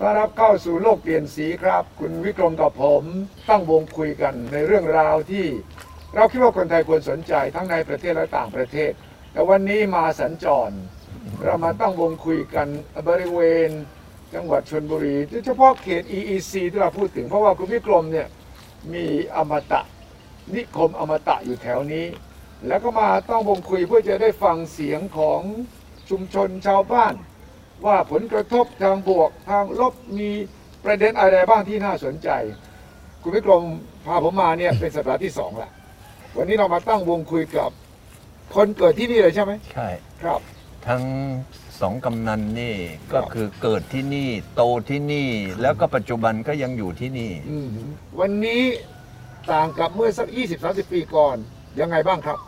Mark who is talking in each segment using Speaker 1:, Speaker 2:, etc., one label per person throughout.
Speaker 1: ต้อนรับเข้าสู่โลกเปลี่ยนสีครับ คุณวิกรมกับผมตั้งวงคุยกันในเรื่องราวที่ เราคิดว่าคนไทยควรสนใจทั้งในประเทศและต่างประเทศ แต่วันนี้มาสัญจร เรามาตั้งวงคุยกันบริเวณ จังหวัดชนบุรีโดยเฉพาะเขต EEC ที่เราพูดถึงเพราะว่าคุณวิกรมเนี่ยมีอมตะ นิคมอมตะอยู่แถวนี้ แล้วก็มาต้องวงคุยเพื่อจะได้ฟังเสียงของชุมชนชาวบ้าน ว่าผลกระทบทางบวกทางลบมีประเด็นอะไรบ้างที่น่าสนใจ คุณวิกรมพาผมมาเนี่ยเป็นสัปดาห์ที่สองละวันนี้เรามาตั้งวงคุยกับคนเกิดที่นี่เลยใช่ไหม
Speaker 2: ใช่
Speaker 1: ครับ
Speaker 2: ทั้งสองกำนันนี่ก็
Speaker 1: ครับ
Speaker 2: คือเกิดที่นี่โตที่นี่ แล้วก็ปัจจุบันก็ยังอยู่ที่นี่
Speaker 1: อืมวันนี้ต่างกับเมื่อสัก 20-30 ปีก่อนยังไงบ้างครับ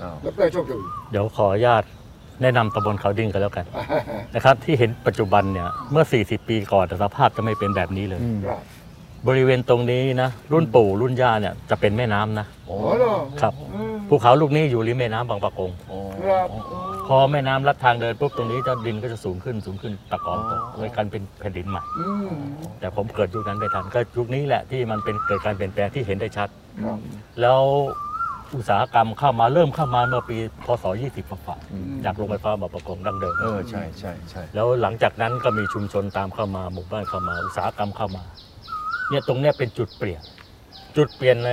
Speaker 2: อ้าว
Speaker 1: ดรโชคดี
Speaker 3: เดี๋ยวขออนุญาต แนะนำตำบลเขาดินกันแล้วกันนะครับ ที่เห็นปัจจุบันเนี่ยเมื่อ 40 ปีก่อนสภาพจะไม่เป็นแบบนี้เลย
Speaker 2: อืม
Speaker 1: ครับ
Speaker 3: บริเวณตรงนี้นะรุ่นปู่รุ่นย่าเนี่ยจะเป็นแม่น้ำนะ
Speaker 2: โอ้
Speaker 1: อ๋อเหรอ
Speaker 3: ครับ
Speaker 1: อืม
Speaker 3: ภูเขาลูกนี้อยู่ริมแม่น้ำบางปะกง
Speaker 2: โอ้
Speaker 1: ครับ
Speaker 3: พอแม่น้ำลัดทางเดินปุ๊บตรงนี้จะดินก็จะสูงขึ้นสูงขึ้นตะกอนตกเลยกันเป็นแผ่นดินใหม่
Speaker 1: อืม
Speaker 3: แต่ผมเกิดยุคนั้นไม่ทันก็ยุคนี้แหละที่มันเป็นเกิดการเปลี่ยนแปลงที่เห็นได้ชัด
Speaker 1: ครับ
Speaker 3: แล้ว อุตสาหกรรมเข้ามาเริ่มเข้ามาเมื่อปีพศ 20ฝ่า
Speaker 2: อืม
Speaker 3: ๆจากโรงไฟฟ้าบางปะกงดั้งเดิม
Speaker 2: เออใช่ใช่ใช่
Speaker 3: แล้วหลังจากนั้นก็มีชุมชนตามเข้ามาหมู่บ้านเข้ามา อุตสาหกรรมเข้ามา เนี่ยตรงเนี้ยเป็นจุดเปลี่ยน จุดเปลี่ยนใน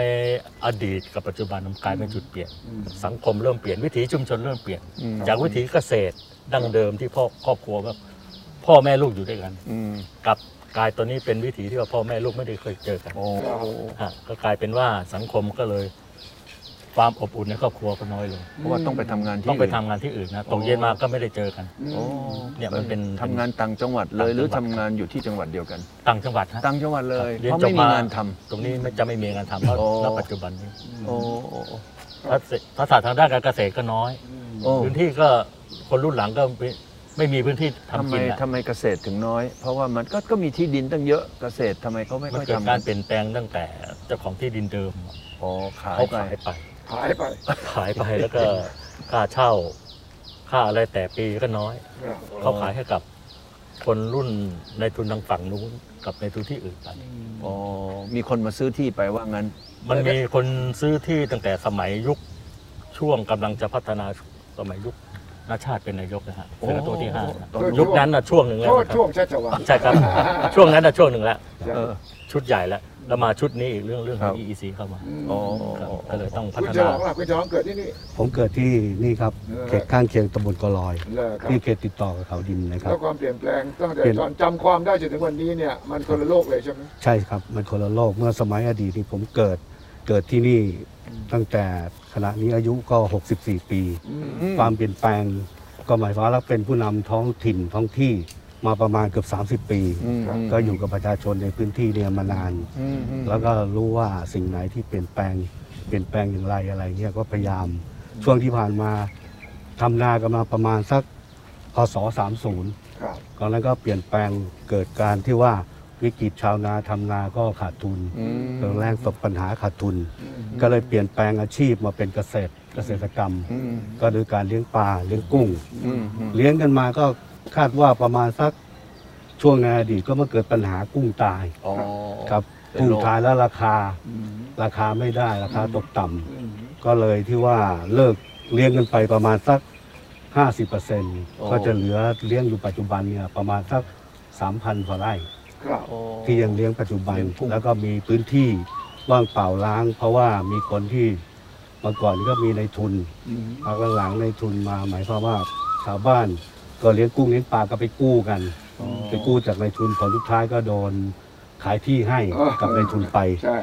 Speaker 3: อดีตกับปัจจุบันมันกลายเป็นจุดเปลี่ยน
Speaker 1: อืม
Speaker 3: สังคมเริ่มเปลี่ยนวิถีชุมชนเริ่มเปลี่ยน
Speaker 2: อืม
Speaker 3: จากวิถีเกษตรดั้งเดิมที่พ่อครอบครัวว่าพ่อแม่ลูกอยู่ด้วยกัน
Speaker 2: อืม
Speaker 3: กลับกลายตอนนี้เป็นวิถีที่ว่าพ่อแม่ลูกไม่ได้เคยเจอกัน
Speaker 2: โอ้
Speaker 3: ฮะก็กลายเป็นว่าสังคมก็เลย ความอบอุ่นในครอบครัวก็น้อยลง
Speaker 2: เพราะว่าต้องไปทำงานที่
Speaker 3: ต้องไป
Speaker 2: น
Speaker 3: ทำงานที่อื่นนะตกเย็นมาก็ไม่ได้เจอกัน
Speaker 2: โอ้
Speaker 3: เนี่ยมันเป็น
Speaker 2: ทำงานต่างจังหวัดเลย หรือ
Speaker 3: ต่างจังหวัด
Speaker 2: ทำงานอยู่ที่จังหวัดเดียวกัน
Speaker 3: ต่างจังหวัดฮะ
Speaker 2: ต่างจังหวัดเลย
Speaker 3: เรียน
Speaker 2: เพราะ
Speaker 3: จบ
Speaker 2: ไม่มี
Speaker 3: มาง
Speaker 2: งานทำ
Speaker 3: ตรงนี้ไม่จะไม่มีงานทำเพราะ
Speaker 2: โอ้
Speaker 3: ณปัจจุบันนี้
Speaker 2: โอ้โอ้โอ้
Speaker 3: ทักษะทักษะทางด้านการเกษตรก็น้อย
Speaker 2: โอ้
Speaker 3: พื้นที่ก็คนรุ่นหลังก็ไม่ไม่มีพื้นที่
Speaker 2: ทำ
Speaker 3: ทำ
Speaker 2: ไม
Speaker 3: กินอะ
Speaker 2: ทำไมเกษตรถึงน้อย เพราะว่ามันก็ก็มีที่ดินตั้งเยอะเกษตรทำไมเขาไม่
Speaker 3: มัน
Speaker 2: ค่อย
Speaker 3: เกิด
Speaker 2: ทำ
Speaker 3: การเปลี่ยนแปลงตั้งแต่เจ้าของที่ดินเดิม
Speaker 2: อ๋อขาย
Speaker 3: เขา
Speaker 2: ไป
Speaker 3: ขายไป
Speaker 1: หายไป
Speaker 3: ขายไปแล้วก็ค่าเช่า ค่าอะไรแต่ปีก็น้อย
Speaker 1: ครับ
Speaker 3: เขาขายให้กับคนรุ่นในทุนทางฝั่งนู้นกับในทุนที่อื่นไป
Speaker 2: อ๋อมีคนมาซื้อที่ไปว่างั้น
Speaker 3: มันมีคนซื้อที่ตั้งแต่สมัยยุคช่วงกำลังจะพัฒนาสมัยยุคนาชาติเป็นนายกนะฮะ
Speaker 2: โอ้
Speaker 3: เป็นตัวที่ห้านะ
Speaker 2: ตอน
Speaker 3: ยุคนั้นนะช่วงหนึ่งแล้ว
Speaker 1: โทษ
Speaker 3: นะครับ
Speaker 1: ช่วงชัชวาล
Speaker 3: ใช่ครับ ช่วงนั้นนะช่วงหนึ่งแล้ว
Speaker 2: เออ
Speaker 3: ชุดใหญ่แล้ว แล้วมาชุดนี้อีกเรื่องเรื่องข
Speaker 2: ครั
Speaker 3: อง
Speaker 2: บ
Speaker 3: EEC เข้ามา
Speaker 2: อ๋อ
Speaker 3: ครับก็เลยต้องพั
Speaker 1: คุณ
Speaker 3: ฒ
Speaker 1: ฉ
Speaker 3: นา
Speaker 1: ลองล่ะคุณฉลองเกิดที่นี่
Speaker 4: ผมเกิดที่นี่ครับ
Speaker 1: เออ
Speaker 4: เขตข้างเคียงตำบลกอลอย
Speaker 1: เลยครับ
Speaker 4: ที่เขตติดต่อกับเขาดินนะครับ
Speaker 1: แล้วความเปลี่ยนแปลงตั้งแต่
Speaker 4: เปลี่ยน
Speaker 1: ตอนจำความได้จนถึงวันนี้เนี่ยมันคนละโลกเลยใช่ไหม
Speaker 4: ใช่ครับ มันคนละโลกเมื่อสมัยอดีตที่ผมเกิดเกิดที่นี่ตั้งแต่ขณะนี้อายุก็ 64 ปี
Speaker 1: อืม
Speaker 2: อืม
Speaker 4: ความเปลี่ยนแปลงก็หมายความว่าเป็นผู้นำท้องถิ่นท้องที่ มาประมาณเกือบ30 ปี
Speaker 2: อืม
Speaker 4: ก็อยู่กับประชาชนในพื้นที่เนี่ยมานาน
Speaker 2: อืมอืม
Speaker 4: แล้วก็รู้ว่าสิ่งไหนที่เปลี่ยนแปลง เปลี่ยนแปลงอย่างไรอะไรเงี้ยก็พยายาม ช่วงที่ผ่านมาทำนากันมาประมาณสักพศ30
Speaker 1: ครับ
Speaker 4: ตอนนั้นก็เปลี่ยนแปลงเกิดการที่ว่าวิกฤตชาวนาทำนาก็ขาดทุน
Speaker 2: อืม
Speaker 4: ตอนแรกประสบปัญหาขาดทุน
Speaker 1: อืม
Speaker 4: ก็เลยเปลี่ยนแปลงอาชีพมาเป็นเกษตรเกษตรกรรม
Speaker 2: อืม
Speaker 4: ก็โดยการเลี้ยงปลาเลี้ยงกุ้ง
Speaker 2: อืมอืม
Speaker 4: เลี้ยงกันมาก็ คาดว่าประมาณสักช่วงในอดีตก็มาเกิดปัญหากุ้งตาย
Speaker 2: อ๋อ
Speaker 4: ครับ
Speaker 2: เป็น
Speaker 4: กุ้ง
Speaker 2: โรค
Speaker 4: ตายแล้วราคา
Speaker 1: อืม
Speaker 4: ราคาไม่ได้ราคาตกต่ำ
Speaker 1: อืม
Speaker 4: ก็เลยที่ว่าเลิกเลี้ยงกันไปประมาณสัก50%ก็จะเหลือเลี้ยงอยู่ปัจจุบันเนี่ยประมาณสัก 3,000กว่าไร่
Speaker 1: ครับ
Speaker 2: อ๋อ
Speaker 4: ที่ยังเลี้ยงปัจจุบัน
Speaker 2: เลี้ยงกุ้ง
Speaker 4: แล้วก็มีพื้นที่ว่างเปล่าล้าง เพราะว่ามีคนที่เมื่อก่อนก็มีในทุน
Speaker 1: อืม
Speaker 4: พักหลังในทุนมาหมายความว่าชาวบ้าน ก็เลี้ยงกุ้งเลี้ยงปลาก็ไปกู้กัน
Speaker 2: อ๋อ
Speaker 4: ไปกู้จากในทุนผลสุดท้ายก็โดนขายที่ให้กับในทุนไป
Speaker 1: ใช่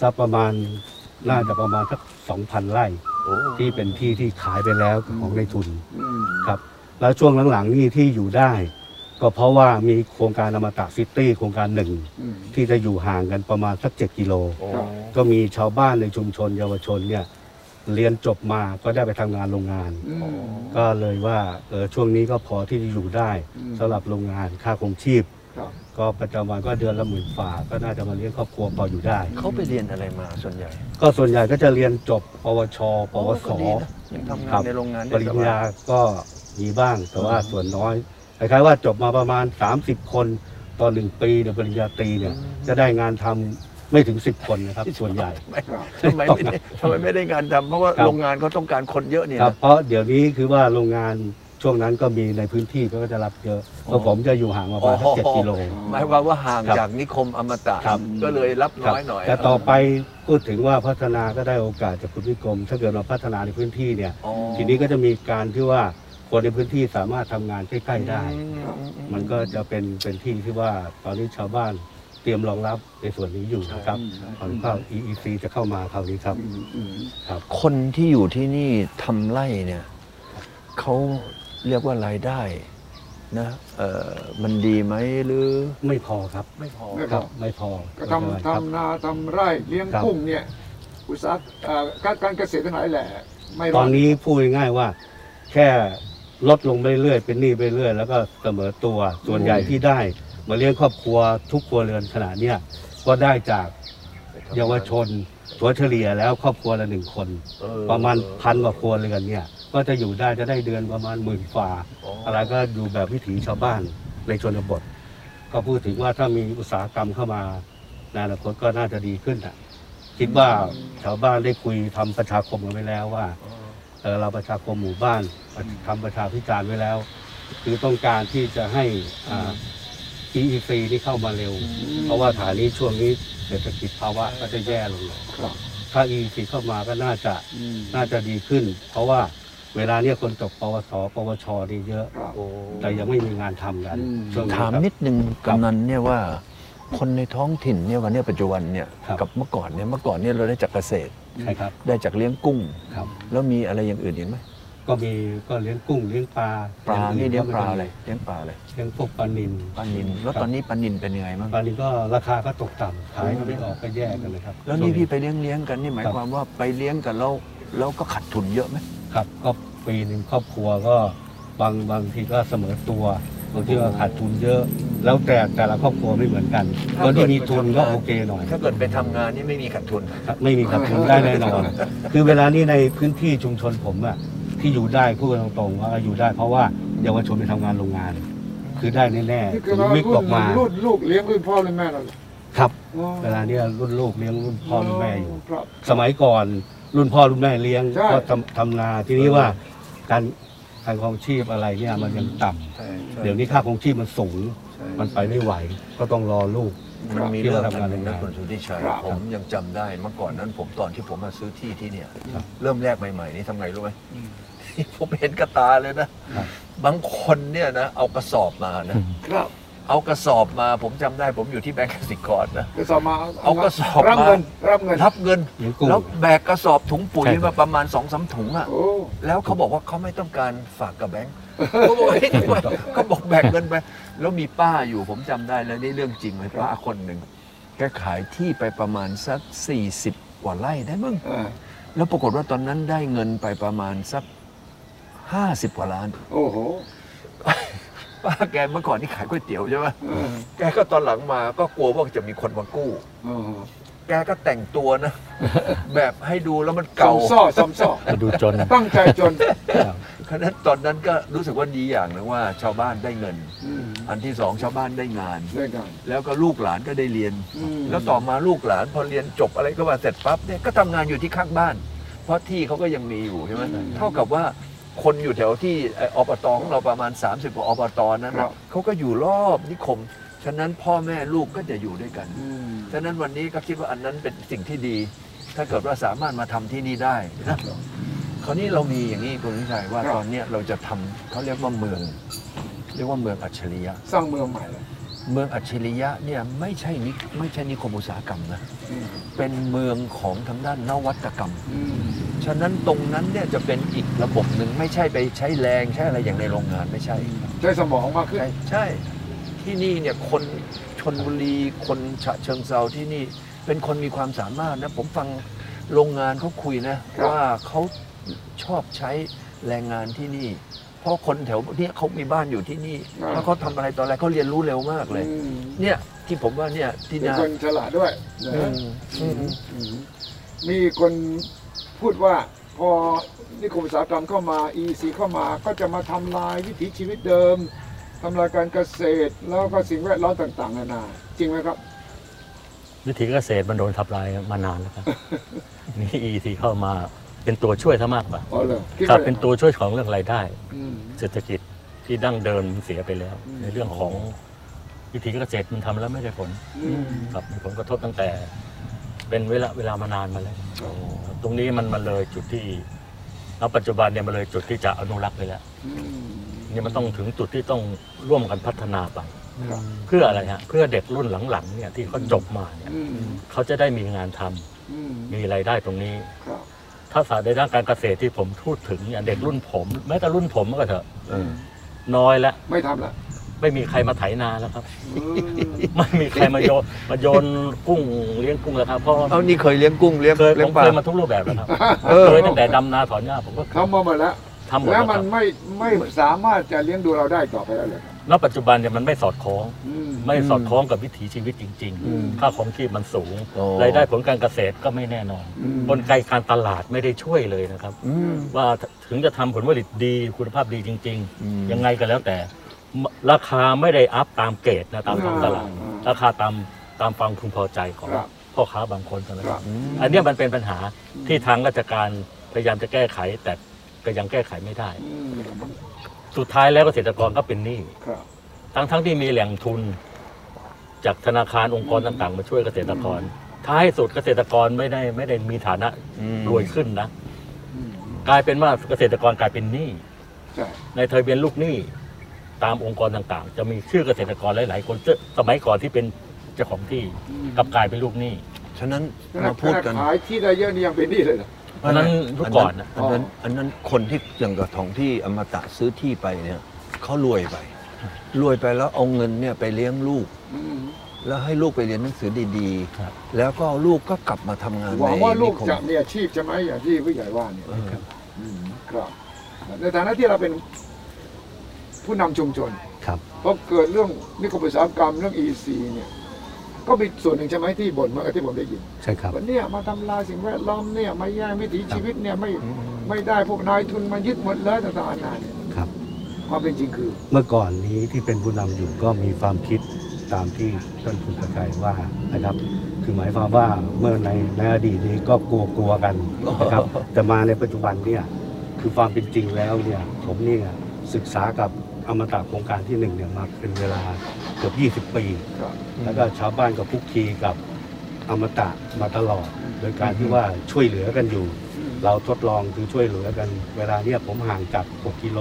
Speaker 4: สักประมาณน่าจะประมาณสักสองพันไร่
Speaker 2: โอ้
Speaker 4: ที่เป็นที่ที่ขายไปแล้วของในทุน
Speaker 1: อืม
Speaker 4: ครับ แล้วช่วงหลังๆนี่ที่อยู่ได้ ก็เพราะว่ามีโครงการอมตะซิตี้โครงการหนึ่ง
Speaker 1: อืม
Speaker 4: ที่จะอยู่ห่างกันประมาณสักเจ็ดกิโล
Speaker 2: โอ้
Speaker 4: ก็มีชาวบ้านในชุมชนเยาวชนเนี่ย เรียนจบมาก็ได้ไปทำงานโรงงาน
Speaker 1: อืม
Speaker 4: ก็เลยว่าเออช่วงนี้ก็พอที่จะอยู่ได้
Speaker 1: อืม
Speaker 4: สำหรับโรงงานค่าคงชีพ
Speaker 1: ครับ
Speaker 4: ก็ประจำวันก็เดือนละหมื่นฝ่าก็น่าจะมาเลี้ยงครอบครัวพออยู่ได้
Speaker 2: เขาไปเรียนอะไรมาส่วนใหญ่
Speaker 4: ก็ส่วนใหญ่ก็จะเรียนจบ ปวช ปวส
Speaker 2: ก็ดีนะยังทำ
Speaker 4: ครั
Speaker 2: งาน
Speaker 4: บ
Speaker 2: ในโรงงานได้
Speaker 4: ปริญญาก็มีบ้างแต่ว่าส่วนน้อยคล้ายๆว่าจบมาประมาณ 30 คนต่อหนึ่งปีเนี่ยปริญญาตรีเนี่ยจะได้งานทำ ไม่ถึง10คนนะครับส่วนใหญ่
Speaker 1: ครับ
Speaker 2: ทำไมไม่ได้ทำไมไม่ได้งานทำเพราะว่า
Speaker 4: ครับ
Speaker 2: โรงงานเขาต้องการคนเยอะเนี่ย
Speaker 4: ครับ
Speaker 2: นะ
Speaker 4: เพราะเดี๋ยวนี้คือว่าโรงงานช่วงนั้นก็มีในพื้นที่ก็จะรับเยอะเพราะผมจะอยู่ห่างประมาณสักเจ็ดกิโล
Speaker 2: หมายความว่าห่าง
Speaker 4: ครับ
Speaker 2: จากนิคมอมตะ
Speaker 4: ครับ
Speaker 2: ก็เลยรับ
Speaker 4: ครับ
Speaker 2: น้อยหน่อย
Speaker 4: แต่ต่อไปพูดถึงว่าพัฒนาก็ได้โอกาสจากคุณวิกรม ถ้าเกิดเราพัฒนาในพื้นที่เนี่ย
Speaker 2: อ๋อ
Speaker 4: ทีนี้ก็จะมีการที่ว่าคนในพื้นที่สามารถทำงานใกล้ๆได้
Speaker 2: อืมอือื
Speaker 4: มันก็จะเป็นเป็นที่ที่ว่าตอนนี้ชาวบ้านเตรียมรองรับในส่วนนี้อยู่นะครับ
Speaker 1: ใช่
Speaker 4: ตอนเข้า EEC จะเข้ามาคราวนี้ครับ
Speaker 1: อืมอืม
Speaker 4: ครับ
Speaker 2: คนที่อยู่ที่นี่ทำไร่เนี่ยเขาเรียกว่ารายได้นะเออมันดีไหมหรือ
Speaker 4: ไม่พอครับ
Speaker 2: ไม่พอ
Speaker 1: ไม่
Speaker 4: ครับไม่พอ
Speaker 1: ก็
Speaker 4: ครับ
Speaker 1: ทำทำนาทำไร่เลี้ยง
Speaker 4: ครับ
Speaker 1: กุ้งเนี่ยอุตสาหเอ่อการการเกษตรทั้งหลายแหละ ไม่ร
Speaker 4: ต
Speaker 1: อ
Speaker 4: อ
Speaker 1: ด
Speaker 4: นนี้พูดง่ายๆว่า แค่ลดลงไปเรื่อยเป็นหนี้ไปเรื่อยแล้วก็เสมอตัวส่วนใหญ่ที่ได้ มาเลี้ยงครอบครัวทุกครัวเรือนขนาดเนี้ยก็ได้จากเยาวชนตัวเฉลี่ยแล้วครอบครัวละหนึ่งคน
Speaker 2: เออ
Speaker 4: ประมาณพันกว่าครัวเรือนเนี่ย ก็จะอยู่ได้จะได้เดือนประมาณหมื่นฝ่า
Speaker 2: อ๋ออ
Speaker 4: อะไรก็ดูแบบวิถีชาวบ้านในชนบท ก็พูดถึงว่าถ้ามีอุตสาหกรรมเข้ามาในอนาคตก็น่าจะดีขึ้นอะคิดว่าชาวบ้านได้คุยทำประชาคมกันไว้แล้วว่าเออเราประชาคมหมู่บ้านทำประชาพิจารณ์ไว้แล้ว คือต้องการที่จะให้ อ่า EEC นี่เข้ามาเร็ว เพราะว่าฐานนี้ช่วงนี้เศรษฐกิจภาวะก็จะแย่ลงเลย
Speaker 1: ครับ
Speaker 4: ถ้า EEC เข้ามาก็น่าจะ
Speaker 1: อืม
Speaker 4: น่าจะดีขึ้น เพราะว่าเวลาเนี้ยคนจบปวส ปวชนี่เยอะ
Speaker 1: ครับ
Speaker 2: โอ้
Speaker 4: แต่ยังไม่มีงานทำกัน
Speaker 1: อืม
Speaker 4: ช่วงนี้
Speaker 2: ถาม
Speaker 4: ครับ
Speaker 2: นิดนึง
Speaker 4: ครับ
Speaker 2: กำนันเนี่ยว่า คนในท้องถิ่นเนี่ยวันเนี้ยปัจจุบันเนี่ย
Speaker 4: ครับ
Speaker 2: กับเมื่อก่อนเนี่ยเมื่อก่อนเนี่ยเราได้จากเกษตร
Speaker 4: ใช่ครับ
Speaker 2: ได้จากเลี้ยงกุ้ง
Speaker 4: ครับ
Speaker 2: แล้วมีอะไรอย่างอื่นอีกไหม
Speaker 4: ก็มีก็เลี้ยงกุ้งเลี้ยงปลา
Speaker 2: ปลา
Speaker 4: ออื่
Speaker 2: นี่เลี้ยงปลา
Speaker 4: ก็ม่
Speaker 2: อะไรเลี้ยงปลาอะไร
Speaker 4: เลี้ยงพวกปลานิล
Speaker 2: ปลานินแล้ว
Speaker 4: ครับ
Speaker 2: ตอนนี้ปลานินเป็นยังไงบ้าง
Speaker 4: ปลานิลก็ราคาก็ตกต่ำขายก็ไม่ออกก็แย่กันเลยครับ
Speaker 2: แล้วนี่พี่ไปเลี้ยงเลี้ยงกันนี่หมายความว่าไปเลี้ยงกันแล้วแล้วก็ขาดทุนเยอะไหม
Speaker 4: ครับก็ปีหนึ่งครอบครัวก็บางบางทีก็เสมอตัวบางทีก็ขาดทุนเยอะ แล้วแต่แต่ละครอบครัวไม่เหมือนกันคนที่มีทุนก็โอเคหน่อย
Speaker 2: ถ้าเกิดไปทำงานนี่ไม่มีขาดทุน
Speaker 4: ครับไม่มีขาดทุนได้แน่นอน คือเวลานี้ในพื้นที่ชุมชนผมอะ ที่อยู่ได้พูดกันตรงๆว่าอยู่ได้เพราะว่าเยาวชนไปทำงานโรงงาน คือได้แน่
Speaker 1: นี่
Speaker 4: ๆ
Speaker 1: คือ
Speaker 4: ถึง
Speaker 1: ว่า
Speaker 4: วิก
Speaker 1: รุ่
Speaker 4: อนอกมา
Speaker 1: รุ่นลูกเลี้ยงรุ่นพ่อรุ่นแม่เรา
Speaker 4: ครับ
Speaker 1: อ๋อ
Speaker 4: เวลาเนี้ยรุ่นลูกเลี้ยงรุ่นพ่อรุ่นแม่อยู่
Speaker 1: ครับ
Speaker 4: สมัยก่อนรุ่นพ่อรุ่นแม่เลี้ยง
Speaker 1: ใช่
Speaker 4: ก็ทำทำนาทีนี้ว่าการการครองชีพอะไรเนี่ยมันยังต่ำเดี๋ยวนี้ค่าครองชีพมันสูง มันไปไม่ไหว ก็ต้องรอลูก
Speaker 2: มันมี
Speaker 4: ที่
Speaker 2: เรื่อง
Speaker 4: เราทำงาน
Speaker 2: หนึ่ง
Speaker 4: โรง
Speaker 2: นะ
Speaker 4: งาน
Speaker 2: คุณสุทธิชัย
Speaker 1: ครับ
Speaker 2: ผมยังจำได้เมื่อก่อนนั้นผมตอนที่ผมมาซื้อที่ที่เนี่ย
Speaker 4: ครับ
Speaker 2: เริ่มแรกใหม่ๆนี่ทำไงรู้ไหม ผมเห็นกระตาเลยนะครับบางคนเนี่ยนะ เอากระสอบมานะ ครับเอากระสอบมาผมจำได้ผมอยู่ที่แบงก์กสิกรนะ
Speaker 1: กระสอบมา
Speaker 2: เอากระสอบ
Speaker 1: รับ
Speaker 2: มา
Speaker 1: เงินรับเงิน
Speaker 2: รับเงิน
Speaker 4: เลี้ยงกุ้ง
Speaker 2: แล้วแบกกระสอบถุงปุ๋ย
Speaker 4: ใช่ครับ
Speaker 2: มาประมาณสองสามถุงอะ
Speaker 1: โอ้
Speaker 2: แล้วเขาบอกว่าเขาไม่ต้องการฝากกับแบงก์เขาบอกเฮ้ยทำไมเขาบอกแบกเงินไป แล้วมีป้าอยู่ผมจำได้แล้วนี่เรื่องจริงเลยป้าคนหนึ่งแกขายที่ไปประมาณสัก40กว่าไร่ได้มึง
Speaker 1: อ่า
Speaker 2: แล้วปรากฏว่าตอนนั้นได้เงินไปประมาณสัก 50 กว่าล้าน
Speaker 1: โอ้โห
Speaker 2: ป้าแกเมื่อก่อนนี่ขายก๋วยเตี๋ยวใช่ไหม
Speaker 1: เออ
Speaker 2: แกก็ตอนหลังมาก็กลัวว่าจะมีคนมากู้
Speaker 1: เออ
Speaker 2: แกก็แต่งตัวนะ แบบให้ดูแล้วมัน
Speaker 1: สอ
Speaker 2: เก่า
Speaker 1: มซ่อสอมซ่อ
Speaker 3: มาดูจน
Speaker 1: ตั้งใจจน
Speaker 2: ฉะนั้นตอนนั้นก็รู้สึกว่าดีอย่างหนึงว่า ชาวบ้านได้เงิน
Speaker 1: อืม
Speaker 2: อันที่สองชาวบ้านได้งาน
Speaker 1: ได้กัน
Speaker 2: แล้วก็ลูกหลานก็ได้เรียน
Speaker 1: อืม
Speaker 2: แล้วต่อมาลูกหลานพอเรียนจบอะไรก็มาเสร็จปั๊บเนี่ยก็ทำงานอยู่ที่ข้างบ้าน เพราะที่เขาก็ยังมีอยู่ใช่ไหมเท่ากับว่า คนอยู่แถวที่เอ่ออบตของเราประมาณ 30กว่าอบตนั้น
Speaker 1: ครั
Speaker 2: นะ
Speaker 1: บ
Speaker 2: เขาก็อยู่รอบนิคม ฉะนั้นพ่อแม่ลูกก็จะอยู่ด้วยกัน
Speaker 1: อืม
Speaker 2: ฉะนั้นวันนี้ก็คิดว่าอันนั้นเป็นสิ่งที่ดี ถ้าเกิดว่าสามารถมาทำที่นี่ได้นะคราวนี้เรามีอย่างนี้คุณวิชัยว่า
Speaker 1: ครับ
Speaker 2: ตอนเนี้ยเราจะทำเขาเรียกว่าเมือง เรียกว่าเมืองอัจฉริยะ
Speaker 1: สร้างเมืองใหม่เลย
Speaker 2: เมืองอัจฉริยะเนี่ยไม่ใช่นิไม่ใช่นิคมอุตสาหกรรมนะ
Speaker 1: อืม
Speaker 2: เป็นเมืองของทางด้านนวัตกรรม
Speaker 1: อืม
Speaker 2: ฉะนั้นตรงนั้นเนี่ยจะเป็นอีกระบบหนึ่งไม่ใช่ไปใช้แรงใช้อะไรอย่างในโรงงานไม่ใช่
Speaker 1: ใช้สมองมากขึ้น
Speaker 2: ใช่ใช่ที่นี่เนี่ยคนชนบุรีคนฉะเชิงเซาที่นี่เป็นคนมีความสามารถนะผมฟังโรงงานเขาคุยนะ
Speaker 1: ครับ
Speaker 2: ว่าเขาชอบใช้แรงงานที่นี่เพ ราะคนแถวเนี้เขามีบ้านอยู่ที่นี่แล้วเขาทำอะไรตอนอะไรเขาเรียนรู้เร็วมากเลย
Speaker 1: อืม
Speaker 2: เนี่ยที่ผมว่าเนี่ยที่
Speaker 1: เป็น
Speaker 2: นา
Speaker 1: คนฉลาดด้วยนะ
Speaker 2: อืมอืม
Speaker 1: อืมมีคนพูดว่าพอนิคมอุตสาหกรรมเข้ามา EC เข้ามาก็จะมาทำลายวิถีชีวิตเดิมทำลายการเกษตร แล้วก็สิ่งแวดล้อมต่าง ๆ นานา จริงไหมครับ
Speaker 3: วิธีเกษตรมันโดนทับลายมานานแล้วครับ นี่อีทีเข้ามา เป็นตัวช่วยซะมากกว่า
Speaker 1: อ๋อเลยคิด
Speaker 3: ครับ
Speaker 1: ว่า
Speaker 3: เป็นตัวช่วยของเรื่องรายได้
Speaker 1: อืม
Speaker 3: เศรษฐกิจที่ดั้งเดิมมันเสียไปแล้ว
Speaker 1: อืม
Speaker 3: ในเรื่องของวิธีเกษตรมันทำแล้วไม่ได้ผล
Speaker 1: อืม
Speaker 3: ครับมีผลกระทบตั้งแต่ เป็นเวลาเวลามานานมาแล้วตรงนี้มันมาเลยจุดที่ณปัจจุบันเนี่ยมาเลยจุดที่จะอนุรักษ์ไปแล้ว
Speaker 1: อืม
Speaker 3: นี่มันต้องถึงจุดที่ต้องร่วมกันพัฒนาไป
Speaker 1: ครับ
Speaker 3: เพื่ออะไรฮะเพื่อเด็กรุ่นหลังๆเนี่ยที่เขาจบมาเนี่ย
Speaker 1: อืม
Speaker 3: เขาจะได้มีงานทำ
Speaker 1: อืม
Speaker 3: มีรายได้ตรงนี้
Speaker 1: ครับ
Speaker 3: ถ้าศาสตร์ในด้านการเกษตรที่ผมพูดถึงเนี่ยเด็กรุ่นผม แม้แต่รุ่นผมก็เถอะ
Speaker 2: เออ
Speaker 3: น้อยแล้ว
Speaker 1: ไม่ทำละ
Speaker 3: ไม่มีใครมาไถนาแล้วครับ
Speaker 1: อืม
Speaker 3: ไม่มีใครมาโยนมาโยนกุ้งเลี้ยงกุ้งแล้วครับเพราะว่า
Speaker 2: เอานี่เคยเลี้ยงกุ้งเลี้ยง
Speaker 3: เคย
Speaker 2: เลี้
Speaker 3: ผ
Speaker 2: ยง
Speaker 3: ม
Speaker 2: ปลา
Speaker 3: เคยมาทุกรูปแบบแล้วครับ
Speaker 2: เออ
Speaker 3: เคยตั้งแต่ดำนาถอนหญ้าผมก็
Speaker 1: ทำมาหมดแล้ว
Speaker 3: ทำหมด
Speaker 1: แล้
Speaker 3: แล้ววค
Speaker 1: มั
Speaker 3: รั
Speaker 1: น
Speaker 3: บ
Speaker 1: ไม่ไม่สามารถจะเลี้ยงดูเราได้ต่อไปแล้วเลยครับ
Speaker 3: ณปัจจุบันเนี่ยมันไม่สอดคล้อง
Speaker 1: อืม
Speaker 3: ไม่สอดคล้องกับวิถีชีวิตจริง
Speaker 1: อืม
Speaker 3: ๆค่าของชีพมันสูง
Speaker 2: โอ้
Speaker 3: รายได้ผลการเกษตรก็ไม่แน่นอน
Speaker 1: อืม
Speaker 3: กลไกการตลาดไม่ได้ช่วยเลยนะครับ
Speaker 2: อืม
Speaker 3: ว่าถึงจะทำผลผลิตดีคุณภาพดีจริง
Speaker 2: อืม
Speaker 3: ๆยังไงก็แล้วแต่ ราคาไม่ได้อัพตามเกรดนะตามท้องตลาด
Speaker 1: อ่า
Speaker 3: ราคาตามตามความพึงพอใจของ
Speaker 1: ครับ
Speaker 3: พ่อค้าบางคนเท่านั้น
Speaker 1: ครับ
Speaker 3: อันเนี้ยมันเป็นปัญหาที่ทางราชการพยายามจะแก้ไขแต่ก็ยังแก้ไขไม่ได้
Speaker 1: อืม
Speaker 3: สุดท้ายแล้วเกษตรกรก็เป็นหนี้
Speaker 1: ครับ
Speaker 3: ทั้งทั้งที่มีแหล่งทุน จากธนาคารองค์กรต่างๆ มาช่วยเกษตรกร ท้ายสุดเกษตรกรไม่ได้ไม่ได้มีฐานะ
Speaker 2: อืม
Speaker 3: รวยขึ้นนะ
Speaker 1: อืม
Speaker 3: กลายเป็นว่าเกษตรกรกลายเป็นหนี้
Speaker 1: ใช่
Speaker 3: ในทะเบียนลูกหนี้ตามองค์กรต่างๆ จะมีชื่อเกษตรกรหลายๆคนซึ่งสมัยก่อนที่เป็นเจ้าของที่
Speaker 1: อืม
Speaker 3: กลับกลายเป็นลูกหนี้
Speaker 2: ฉะนั้น
Speaker 1: ขนา
Speaker 2: มา
Speaker 1: ด
Speaker 2: พูดกัน
Speaker 1: ขายที่ได้เยอะนี่ยังเป็นหนี้เลยเหรอ
Speaker 3: เพราะฉะนั้นเมื่อก่อนนะ
Speaker 2: อันนั้นอันนั้นคนที่อย่างกับของที่อมตะซื้อที่ไปเนี่ยเขารวยไปรวยไปแล้วเอาเงินเนี่ยไปเลี้ยงลูก
Speaker 1: อืม
Speaker 2: แล้วให้ลูกไปเรียนหนังสือดี
Speaker 3: ครับ
Speaker 2: ๆแล้วก็ลูกก็กลับมาทำงาน
Speaker 1: หวังว่าลูก
Speaker 2: ในนิคม
Speaker 1: จะมีอาชีพใช่ไหมอย่างที่ผู้ใหญ่ว่าเนี่ย
Speaker 2: เออ
Speaker 1: อืมครับในฐานะที่เราเป็นผู้นำชุมชน
Speaker 4: ครับ
Speaker 1: พอเกิดเรื่องนิคมอุตสาหกรรมเรื่อง EC เนี่ย ก็มีส่วนหนึ่งใช่ไหมที่บ่นเมื่อกี้ที่ผมได้ยิน
Speaker 4: ใช่ครับ
Speaker 1: ว่าเนี่ยมาทำลายสิ่งแวดล้อมเนี่ยมาแย่งวิถีชีวิตเนี่ยไม่ไม่ได้พวกนายทุนมายึดหมดเลยต่างๆนานาเนี่ย
Speaker 4: ครับ
Speaker 1: ความเป็นจริงคือ
Speaker 4: เมื่อก่อนนี้ที่เป็นผู้นำอยู่ก็มีความคิดตามที่ท่านผู้ประกายว่านะครับ คือหมายความว่าเมื่อในในอดีตนี้ก็กลัวกลัวๆกันนะครับ แต่มาในปัจจุบันเนี่ยคือความเป็นจริงแล้วเนี่ยผมเนี่ยศึกษากับอมตะโครงการที่หนึ่งเนี่ยมาเป็นเวลาเกือบ20 ปี
Speaker 1: ครับ
Speaker 4: แล้วก็ชาวบ้านก็คุกคีกับอมตะมาตลอด โดยการที่ว่าช่วยเหลือกันอยู่ เราทดลองคือช่วยเหลือกัน เวลาเนี้ยผมห่างจาก 6 กิโล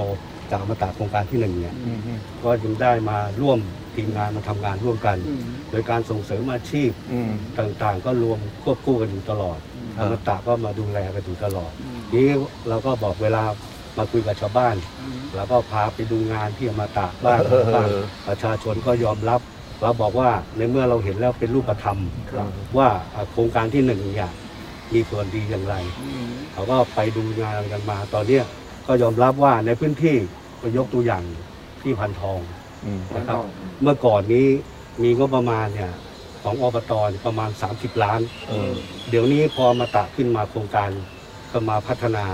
Speaker 4: จากอมตะโครงการที่หนึ่งเนี่ย
Speaker 2: อืม
Speaker 4: ก็จึงได้มาร่วมทีมงานมาทำงานร่วมกัน
Speaker 1: อืม
Speaker 4: โดยการส่งเสริมอาชีพ
Speaker 2: อืม
Speaker 4: ต่างๆ ก็รวมควบคู่กันอยู่ตลอด
Speaker 2: ครั
Speaker 4: อบมตะก็มาดูแลกันอยู่ตลอด
Speaker 1: อืม
Speaker 4: นี้เราก็บอกเวลา มาคุยกับชาวบ้าน
Speaker 1: อืม
Speaker 4: เราก็พาไปดูงานที่อมตะบ้าง
Speaker 2: เออ
Speaker 4: บ้างประชาชนก็ยอมรับเราบอกว่าในเมื่อเราเห็นแล้วเป็นรูปธรรม
Speaker 1: ครับ
Speaker 4: ว่าอ่าโครงการที่หนึ่งเนี่ยมีส่วนดีอย่างไร
Speaker 1: อืม
Speaker 4: เขาก็ไปดูงานกันมาตอนเนี้ยก็ยอมรับว่าในพื้นที่ก็ยกตัวอย่างที่พันทอง
Speaker 2: อืม
Speaker 4: นะครับ เมื่อก่อนนี้มีงบประมาณเนี่ยของอบตเนี่ยประมาณ 30 ล้าน
Speaker 2: เออ
Speaker 4: เดี๋ยวนี้พอมาตะขึ้นมาโครงการก็มาพัฒนา